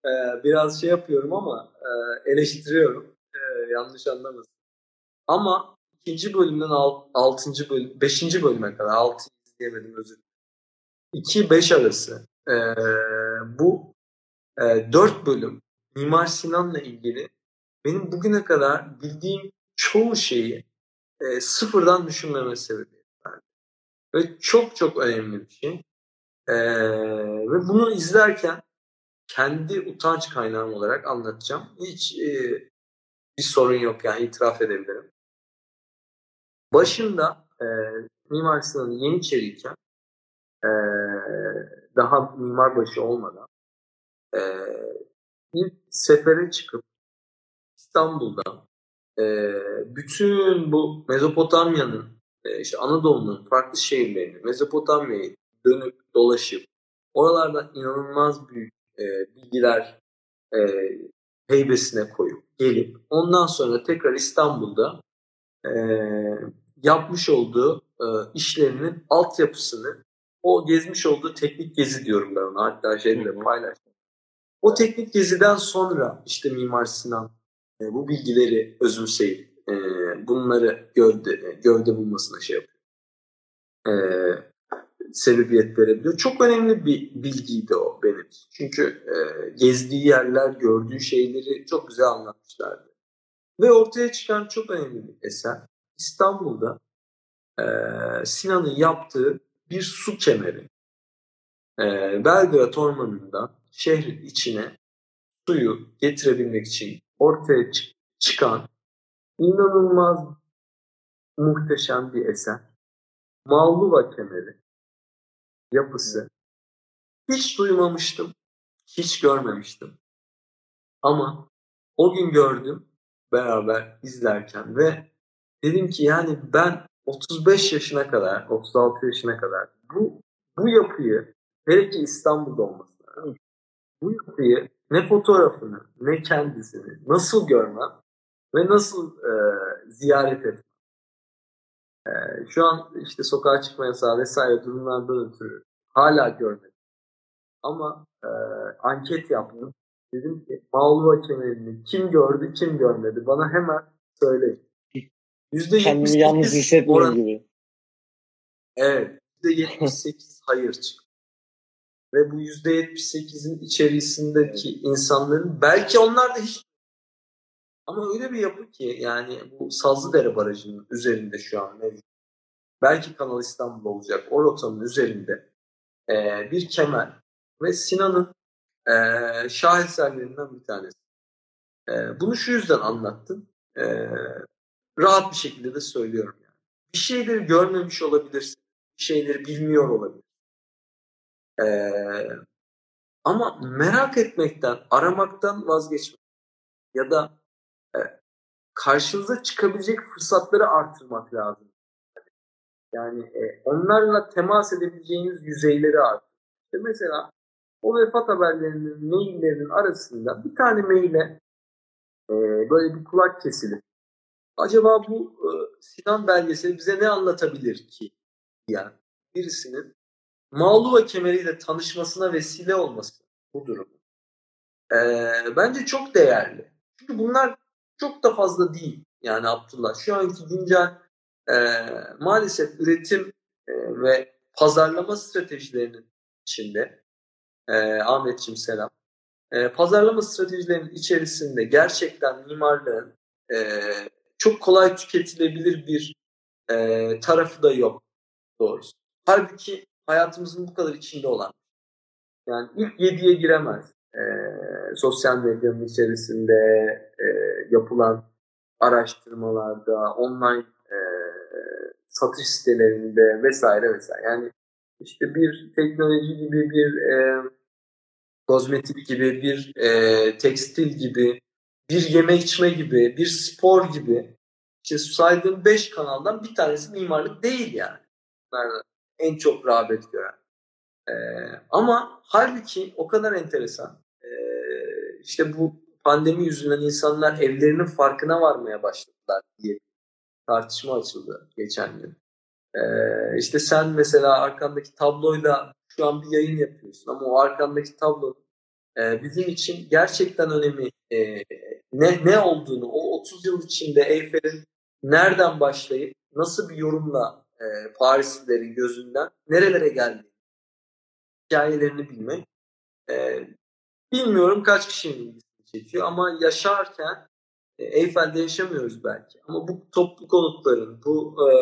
e, biraz şey yapıyorum ama e, eleştiriyorum. E, yanlış anlamasın. Ama ikinci bölümden alt, altıncı bölüm, beşinci bölüme kadar altı izleyemedim özür dilerim. 2-5 arası e, bu e, 4 bölüm Mimar Sinan'la ilgili benim bugüne kadar bildiğim çoğu şeyi e, sıfırdan düşünmeme sebebi. Ve çok çok önemli bir şey. E, ve bunu izlerken kendi utanç kaynağım olarak anlatacağım. Hiç e, bir sorun yok yani itiraf edebilirim. Başında e, Mimar Sinan'ın Yeniçeriyken e, daha mimarbaşı olmadan e, bir sefere çıkıp İstanbul'da e, bütün bu Mezopotamya'nın işte Anadolu'nun farklı şehirlerini Mezopotamya'yı dönüp dolaşıp oralardan inanılmaz büyük e, bilgiler e, heybesine koyup gelip ondan sonra tekrar İstanbul'da e, yapmış olduğu e, işlerinin altyapısını o gezmiş olduğu teknik gezi diyorum ben ona hatta şeyle paylaştım. O teknik geziden sonra işte Mimar Sinan e, bu bilgileri özümseyip e, bunları gövde, gövde bulmasına şey yapıyor. E, sebebiyet verebiliyor. Çok önemli bir bilgiydi o benim. Çünkü e, gezdiği yerler, gördüğü şeyleri çok güzel anlatmışlardı. Ve ortaya çıkan çok önemli bir eser. İstanbul'da e, Sinan'ın yaptığı bir su kemeri. E, Belgrad Ormanı'ndan şehrin içine suyu getirebilmek için ortaya çıkan inanılmaz muhteşem bir eser. Mağluba kemeri yapısı hiç duymamıştım, hiç görmemiştim. Ama o gün gördüm beraber izlerken ve dedim ki yani ben 35 yaşına kadar, 36 yaşına kadar bu bu yapıyı hele ki İstanbul'da olmasına bu yapıyı ne fotoğrafını ne kendisini nasıl görmem ve nasıl e, ziyaret etmem. E, şu an işte sokağa çıkma yasağı vesaire durumlardan ötürü hala görmedim. Ama e, anket yaptım. Dedim ki Mağluba kemerini kim gördü kim görmedi bana hemen söyleyin. Kendimi yalnız hissetmiyorum oran... gibi. Evet. %78 hayır çıktı. Ve bu %78'in içerisindeki insanların belki onlar da hiç ama öyle bir yapı ki yani bu Sazlıdere Barajı'nın üzerinde şu an mevcut. Belki Kanal İstanbul olacak. O rotanın üzerinde e, bir kemer ve Sinan'ın e, şaheserlerinden bir tanesi. E, bunu şu yüzden anlattım. E, rahat bir şekilde de söylüyorum. Yani. Bir şeyleri görmemiş olabilirsin. Bir şeyleri bilmiyor olabilir. Ee, ama merak etmekten, aramaktan vazgeçmek ya da e, karşınıza çıkabilecek fırsatları artırmak lazım. Yani e, onlarla temas edebileceğiniz yüzeyleri artır. İşte mesela o vefat haberlerinin, maillerinin arasında bir tane maile e, böyle bir kulak kesilip acaba bu e, Sinan belgeseli bize ne anlatabilir ki? Yani birisinin Mağluba kemeriyle tanışmasına vesile olması bu durum. E, bence çok değerli. Çünkü bunlar çok da fazla değil. Yani Abdullah şu anki güncel e, maalesef üretim e, ve pazarlama stratejilerinin içinde e, Ahmetciğim selam. E, pazarlama stratejilerinin içerisinde gerçekten mimarlığın e, çok kolay tüketilebilir bir e, tarafı da yok doğrusu. Halbuki hayatımızın bu kadar içinde olan. Yani ilk yediye giremez. E, sosyal medyanın içerisinde e, yapılan araştırmalarda, online e, satış sitelerinde vesaire vesaire. Yani işte bir teknoloji gibi, bir e, kozmetik gibi, bir e, tekstil gibi, bir yeme içme gibi, bir spor gibi işte saydığım 5 kanaldan bir tanesi mimarlık değil yani. Bunlar en çok rağbet gören. Ee, ama halbuki o kadar enteresan. Ee, işte bu pandemi yüzünden insanlar evlerinin farkına varmaya başladılar diye tartışma açıldı geçen gün. Ee, işte sen mesela arkandaki tabloyla şu an bir yayın yapıyorsun ama o arkandaki tablo e, bizim için gerçekten önemi e, ne, ne olduğunu, o 30 yıl içinde Eyfel'in nereden başlayıp nasıl bir yorumla e, Parislilerin gözünden nerelere geldi hikayelerini bilmek. E, bilmiyorum kaç kişinin ilgisini çekiyor ama yaşarken e, Eyfel'de yaşamıyoruz belki ama bu toplu konutların, bu e,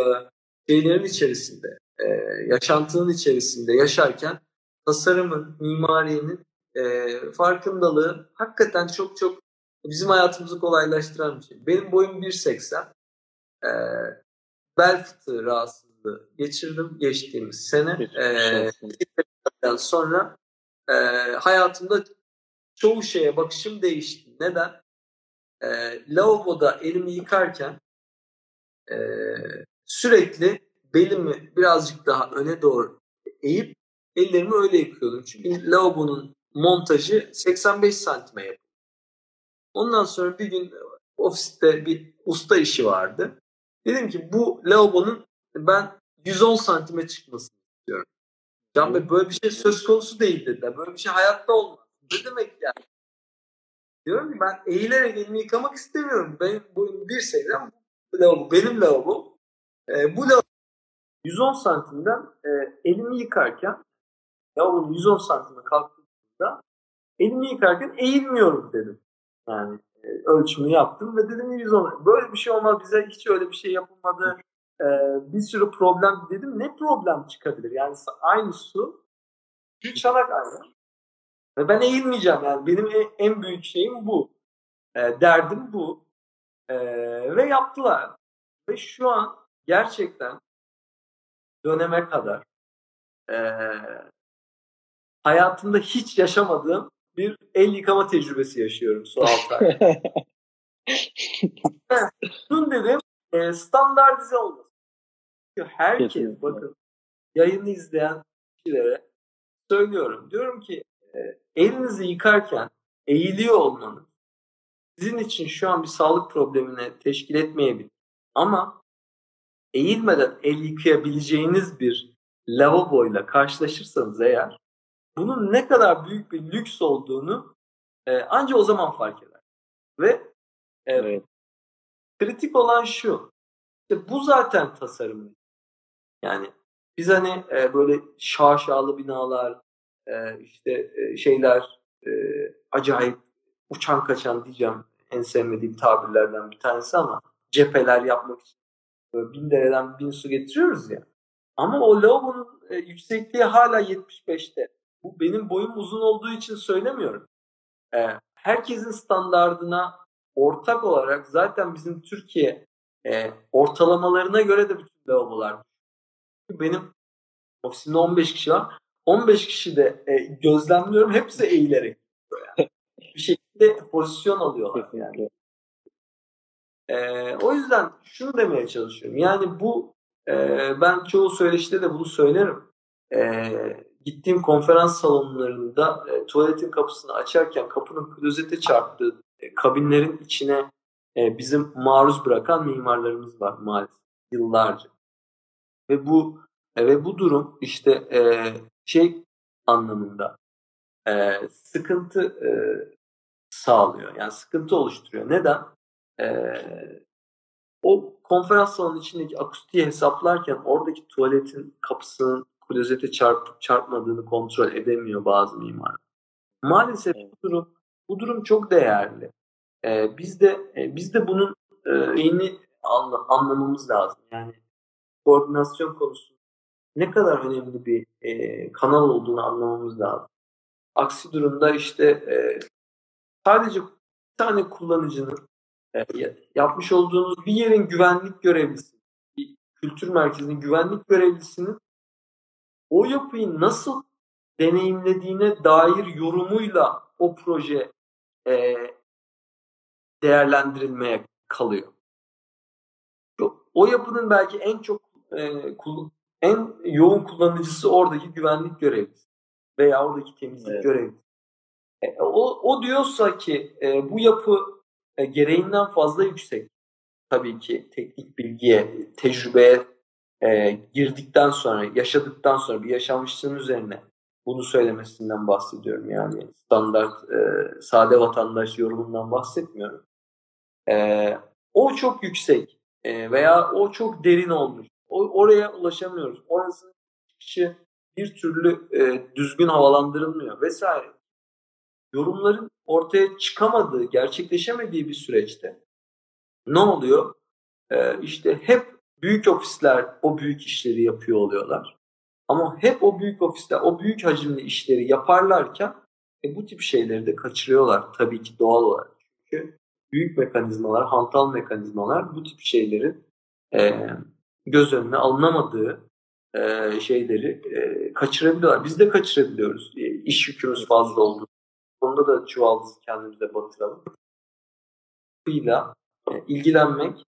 şeylerin içerisinde, e, yaşantının içerisinde yaşarken tasarımın, mimariyenin e, farkındalığı hakikaten çok çok bizim hayatımızı kolaylaştıran bir şey. Benim boyum 1.80. E, bel fıtığı rahatsızlığı geçirdim geçtiğimiz sene. Ee, sonra e, hayatımda çoğu şeye bakışım değişti. Neden? E, lavaboda elimi yıkarken e, sürekli belimi birazcık daha öne doğru eğip ellerimi öyle yıkıyordum. Çünkü lavabonun montajı 85 santime yapıldı. Ondan sonra bir gün ofiste bir usta işi vardı. Dedim ki bu lavabonun ben 110 santime çıkmasını istiyorum. Can Bey böyle bir şey söz konusu değil dediler. Böyle bir şey hayatta olmaz. Ne demek yani? Diyorum ki ben eğilerek elimi yıkamak istemiyorum. Benim boyum 1.80 bu lavabo benim lavabo. E, bu lavabo 110 santimden e, elimi yıkarken lavabonun 110 santime kalktığında elimi yıkarken eğilmiyorum dedim. Yani e, ölçümü yaptım ve dedim 110. Böyle bir şey olmaz bize hiç öyle bir şey yapılmadı. Ee, bir sürü problem dedim. Ne problem çıkabilir? Yani aynı su bir çanak aynı. Ve ben eğilmeyeceğim yani. Benim en büyük şeyim bu. E, derdim bu. E, ve yaptılar. Ve şu an gerçekten döneme kadar e, hayatımda hiç yaşamadığım bir el yıkama tecrübesi yaşıyorum su altı ay. Şunu dedim e, standartize olmasın. Herkes Kesinlikle. bakın yayını izleyen kişilere söylüyorum. Diyorum ki e, elinizi yıkarken eğiliyor olmanız sizin için şu an bir sağlık problemine teşkil etmeyebilir. Ama eğilmeden el yıkayabileceğiniz bir lavaboyla karşılaşırsanız eğer bunun ne kadar büyük bir lüks olduğunu e, ancak o zaman fark eder. Ve e, Evet. kritik olan şu. İşte bu zaten tasarım. Yani biz hani e, böyle şaşalı binalar, e, işte e, şeyler e, acayip uçan kaçan diyeceğim en sevmediğim tabirlerden bir tanesi ama cepheler yapmak için böyle bin dereden bin su getiriyoruz ya. Ama o lavabonun e, yüksekliği hala 75'te. Bu benim boyum uzun olduğu için söylemiyorum. E, herkesin standardına ortak olarak zaten bizim Türkiye e, ortalamalarına göre de bütün lavabolar. Benim ofisimde 15 kişi var. 15 kişi de e, gözlemliyorum. Hepsi eğilerek. Yani. Bir şekilde pozisyon alıyorlar. Yani. Ee, o yüzden şunu demeye çalışıyorum. Yani bu e, ben çoğu söyleşide de bunu söylerim. Ee, gittiğim konferans salonlarında e, tuvaletin kapısını açarken kapının klozete çarptığı e, kabinlerin içine e, bizim maruz bırakan mimarlarımız var maalesef yıllarca. Ve bu e, ve bu durum işte e, şey anlamında e, sıkıntı e, sağlıyor. Yani sıkıntı oluşturuyor. Neden? Ee, o konferans salonunun içindeki akustiği hesaplarken oradaki tuvaletin kapısının klozete çarpıp çarpmadığını kontrol edemiyor bazı mimar. Maalesef bu durum bu durum çok değerli. Ee, biz de e, biz de bunun e, yeni anla, anlamamız lazım. Yani koordinasyon konusu ne kadar önemli bir e, kanal olduğunu anlamamız lazım. Aksi durumda işte e, sadece bir tane kullanıcının e, yapmış olduğunuz bir yerin güvenlik görevlisi, bir kültür merkezinin güvenlik görevlisinin o yapıyı nasıl deneyimlediğine dair yorumuyla o proje e, değerlendirilmeye kalıyor. O yapının belki en çok e, en yoğun kullanıcısı oradaki güvenlik görevlisi veya oradaki temizlik Evet. görevlisi. E, o, o diyorsa ki e, bu yapı e, gereğinden fazla yüksek. Tabii ki teknik bilgiye, tecrübeye e, girdikten sonra, yaşadıktan sonra bir yaşanmışlığın üzerine bunu söylemesinden bahsediyorum. Yani standart e, sade vatandaş yorumundan bahsetmiyorum. E, o çok yüksek e, veya o çok derin olmuş. Oraya ulaşamıyoruz. Orası çıkışı bir türlü e, düzgün havalandırılmıyor vesaire. Yorumların ortaya çıkamadığı, gerçekleşemediği bir süreçte ne oluyor? Ee, işte hep büyük ofisler o büyük işleri yapıyor oluyorlar. Ama hep o büyük ofisler o büyük hacimli işleri yaparlarken e, bu tip şeyleri de kaçırıyorlar tabii ki doğal olarak. Çünkü büyük mekanizmalar, hantal mekanizmalar bu tip şeylerin e, göz önüne alınamadığı e, şeyleri e, kaçırabiliyorlar. Biz de kaçırabiliyoruz. E, iş yükümüz fazla oldu. Onda da çuvaldızı kendimize batıralım. Yapıyla e, ilgilenmek,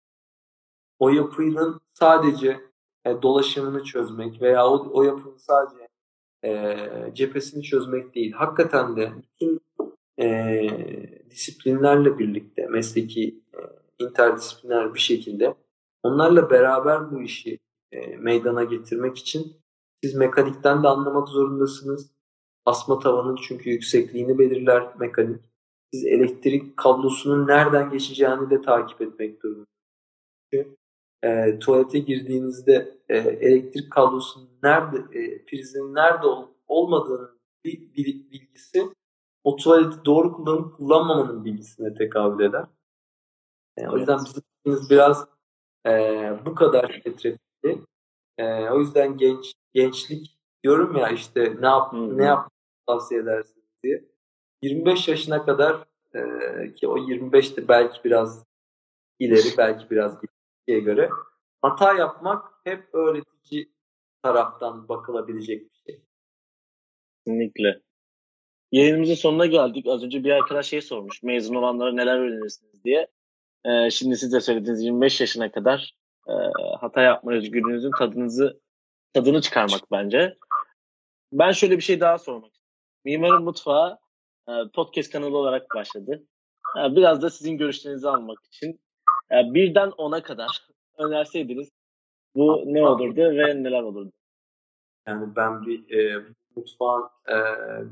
o yapının sadece e, dolaşımını çözmek veya o, o yapının sadece e, cephesini çözmek değil. Hakikaten de bütün e, disiplinlerle birlikte mesleki e, interdisipliner bir şekilde onlarla beraber bu işi e, meydana getirmek için siz mekanikten de anlamak zorundasınız. Asma tavanın çünkü yüksekliğini belirler mekanik. Siz elektrik kablosunun nereden geçeceğini de takip etmek durumundasınız. Çünkü e, tuvalete girdiğinizde e, elektrik kablosunun nerede, e, prizinin nerede ol, olmadığının bilgisi o tuvaleti doğru kullanıp kullanmamanın bilgisine tekabül eder. E, o yüzden bizim biraz e, bu kadar çetrefilli. E, o yüzden genç gençlik diyorum ya işte ne yap hı. ne yap tavsiye edersiniz diye. 25 yaşına kadar e, ki o 25 de belki biraz ileri belki biraz geriye göre hata yapmak hep öğretici taraftan bakılabilecek bir şey. Kesinlikle. yayınımızın sonuna geldik. Az önce bir arkadaş şey sormuş. Mezun olanlara neler öğrenirsiniz diye. Ee, şimdi siz de söylediğiniz 25 yaşına kadar e, hata yapma özgürlüğünüzün tadınızı tadını çıkarmak bence. Ben şöyle bir şey daha sormak istiyorum. Mimarın Mutfağı e, podcast kanalı olarak başladı. E, biraz da sizin görüşlerinizi almak için e, birden ona kadar önerseydiniz bu ne olurdu ve neler olurdu? Yani ben bir e, mutfağın e,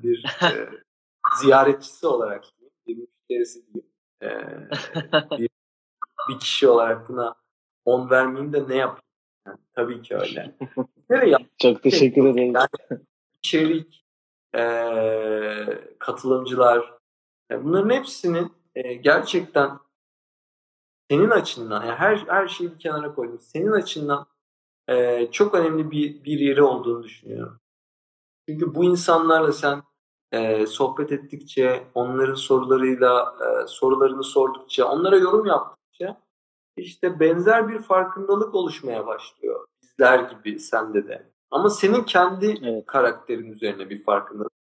bir e, ziyaretçisi olarak bir müşterisi diyeyim. E, bir, bir kişi olarak buna on vermeyeyim de ne yapayım? Yani, tabii ki öyle. Çok teşekkür ederim. Yani, içerik, e, katılımcılar, e, bunların hepsinin e, gerçekten senin açından, yani her her şeyi bir kenara koydum. Senin açından e, çok önemli bir bir yeri olduğunu düşünüyorum. Çünkü bu insanlarla sen e, sohbet ettikçe, onların sorularıyla e, sorularını sordukça, onlara yorum yaptıkça işte benzer bir farkındalık oluşmaya başlıyor. Bizler gibi sende de. Ama senin kendi evet. karakterin üzerine bir farkındalık.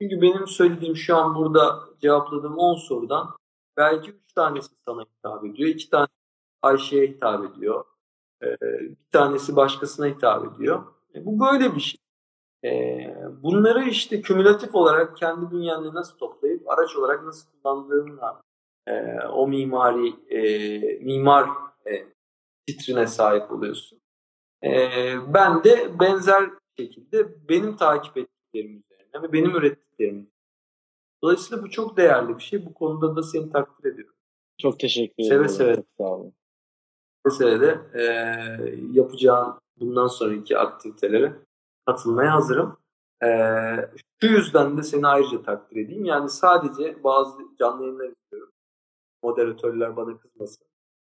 Çünkü benim söylediğim şu an burada cevapladığım 10 sorudan belki 3 tanesi sana hitap ediyor. 2 tane Ayşe'ye hitap ediyor. Bir tanesi başkasına hitap ediyor. E, bu böyle bir şey. Bunları işte kümülatif olarak kendi bünyende nasıl toplayıp araç olarak nasıl kullandığınla e, o mimari e, mimar e, titrine sahip oluyorsun. E, ben de benzer şekilde benim takip ettiklerim üzerine ve benim ürettiklerim. Dolayısıyla bu çok değerli bir şey. Bu konuda da seni takdir ediyorum. Çok teşekkür ederim. Seve seve. Çok sağ olun. Seve de e, yapacağın bundan sonraki aktivitelere katılmaya hazırım. E, şu yüzden de seni ayrıca takdir edeyim. Yani sadece bazı canlı yayınlar istiyorum moderatörler bana kızmasın.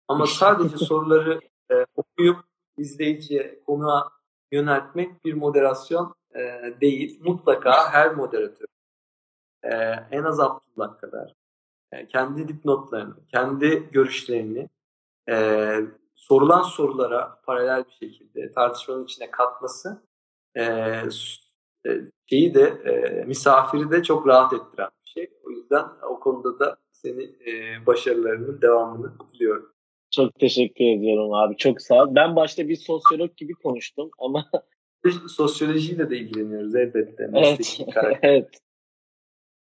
Ama sadece soruları e, okuyup izleyiciye konuğa yöneltmek bir moderasyon e, değil. Mutlaka her moderatör e, en az Abdullah kadar e, kendi dipnotlarını, kendi görüşlerini e, sorulan sorulara paralel bir şekilde tartışmanın içine katması e, e şeyi de e, misafiri de çok rahat ettiren bir şey. O yüzden o konuda da seni e, başarılarının devamını diliyorum. Çok teşekkür ediyorum abi. Çok sağ ol. Ben başta bir sosyolog gibi konuştum ama sosyolojiyle de ilgileniyoruz elbette. Evet. evet.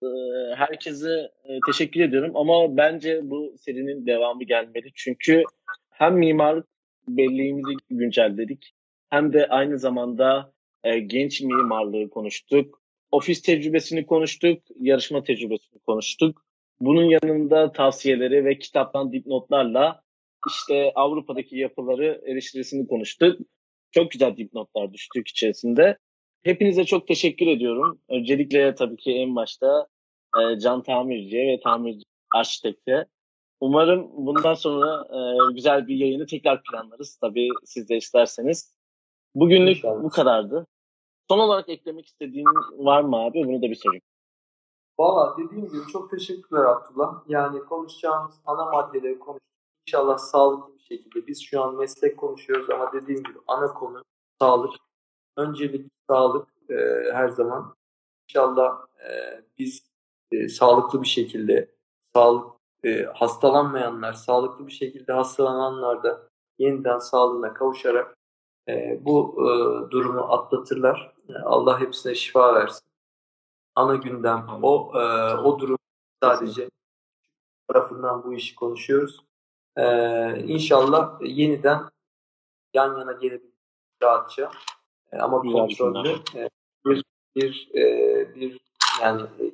Ee, herkese e, teşekkür ediyorum ama bence bu serinin devamı gelmeli. Çünkü hem mimarlık belleğimizi güncelledik hem de aynı zamanda e, genç mimarlığı konuştuk. Ofis tecrübesini konuştuk, yarışma tecrübesini konuştuk. Bunun yanında tavsiyeleri ve kitaptan dipnotlarla işte Avrupa'daki yapıları eleştirisini konuştuk. Çok güzel dipnotlar düştük içerisinde. Hepinize çok teşekkür ediyorum. Öncelikle tabii ki en başta e, Can Tamirci'ye ve Tamirci Arşitek'e. Umarım bundan sonra e, güzel bir yayını tekrar planlarız. Tabii siz de isterseniz. Bugünlük bu kadardı. Son olarak eklemek istediğin var mı abi? Bunu da bir sorayım. Valla dediğim gibi çok teşekkürler Abdullah. Yani konuşacağımız ana maddeleri konuştuk. İnşallah sağlıklı bir şekilde. Biz şu an meslek konuşuyoruz ama dediğim gibi ana konu sağlık. Öncelik sağlık e, her zaman. İnşallah e, biz e, sağlıklı bir şekilde sağlık e, hastalanmayanlar, sağlıklı bir şekilde hastalananlar da yeniden sağlığına kavuşarak e, bu e, durumu atlatırlar. E, Allah hepsine şifa versin ana gündem o e, o durum sadece tarafından bu işi konuşuyoruz. E, inşallah yeniden yan yana gelebiliriz rahatça e, ama kontrollü e, bir bir e, bir yani e,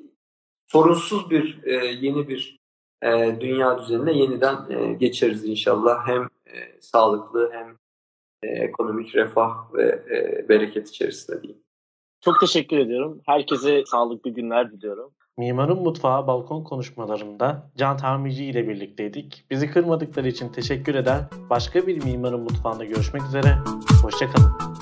sorunsuz bir e, yeni bir e, dünya düzenine yeniden e, geçeriz inşallah. Hem e, sağlıklı hem e, ekonomik refah ve e, bereket içerisinde diyeyim. Çok teşekkür ediyorum. Herkese sağlıklı günler diliyorum. Mimarın Mutfağı balkon konuşmalarında Can Tamirci ile birlikteydik. Bizi kırmadıkları için teşekkür eder. Başka bir Mimarın Mutfağı'nda görüşmek üzere. Hoşçakalın.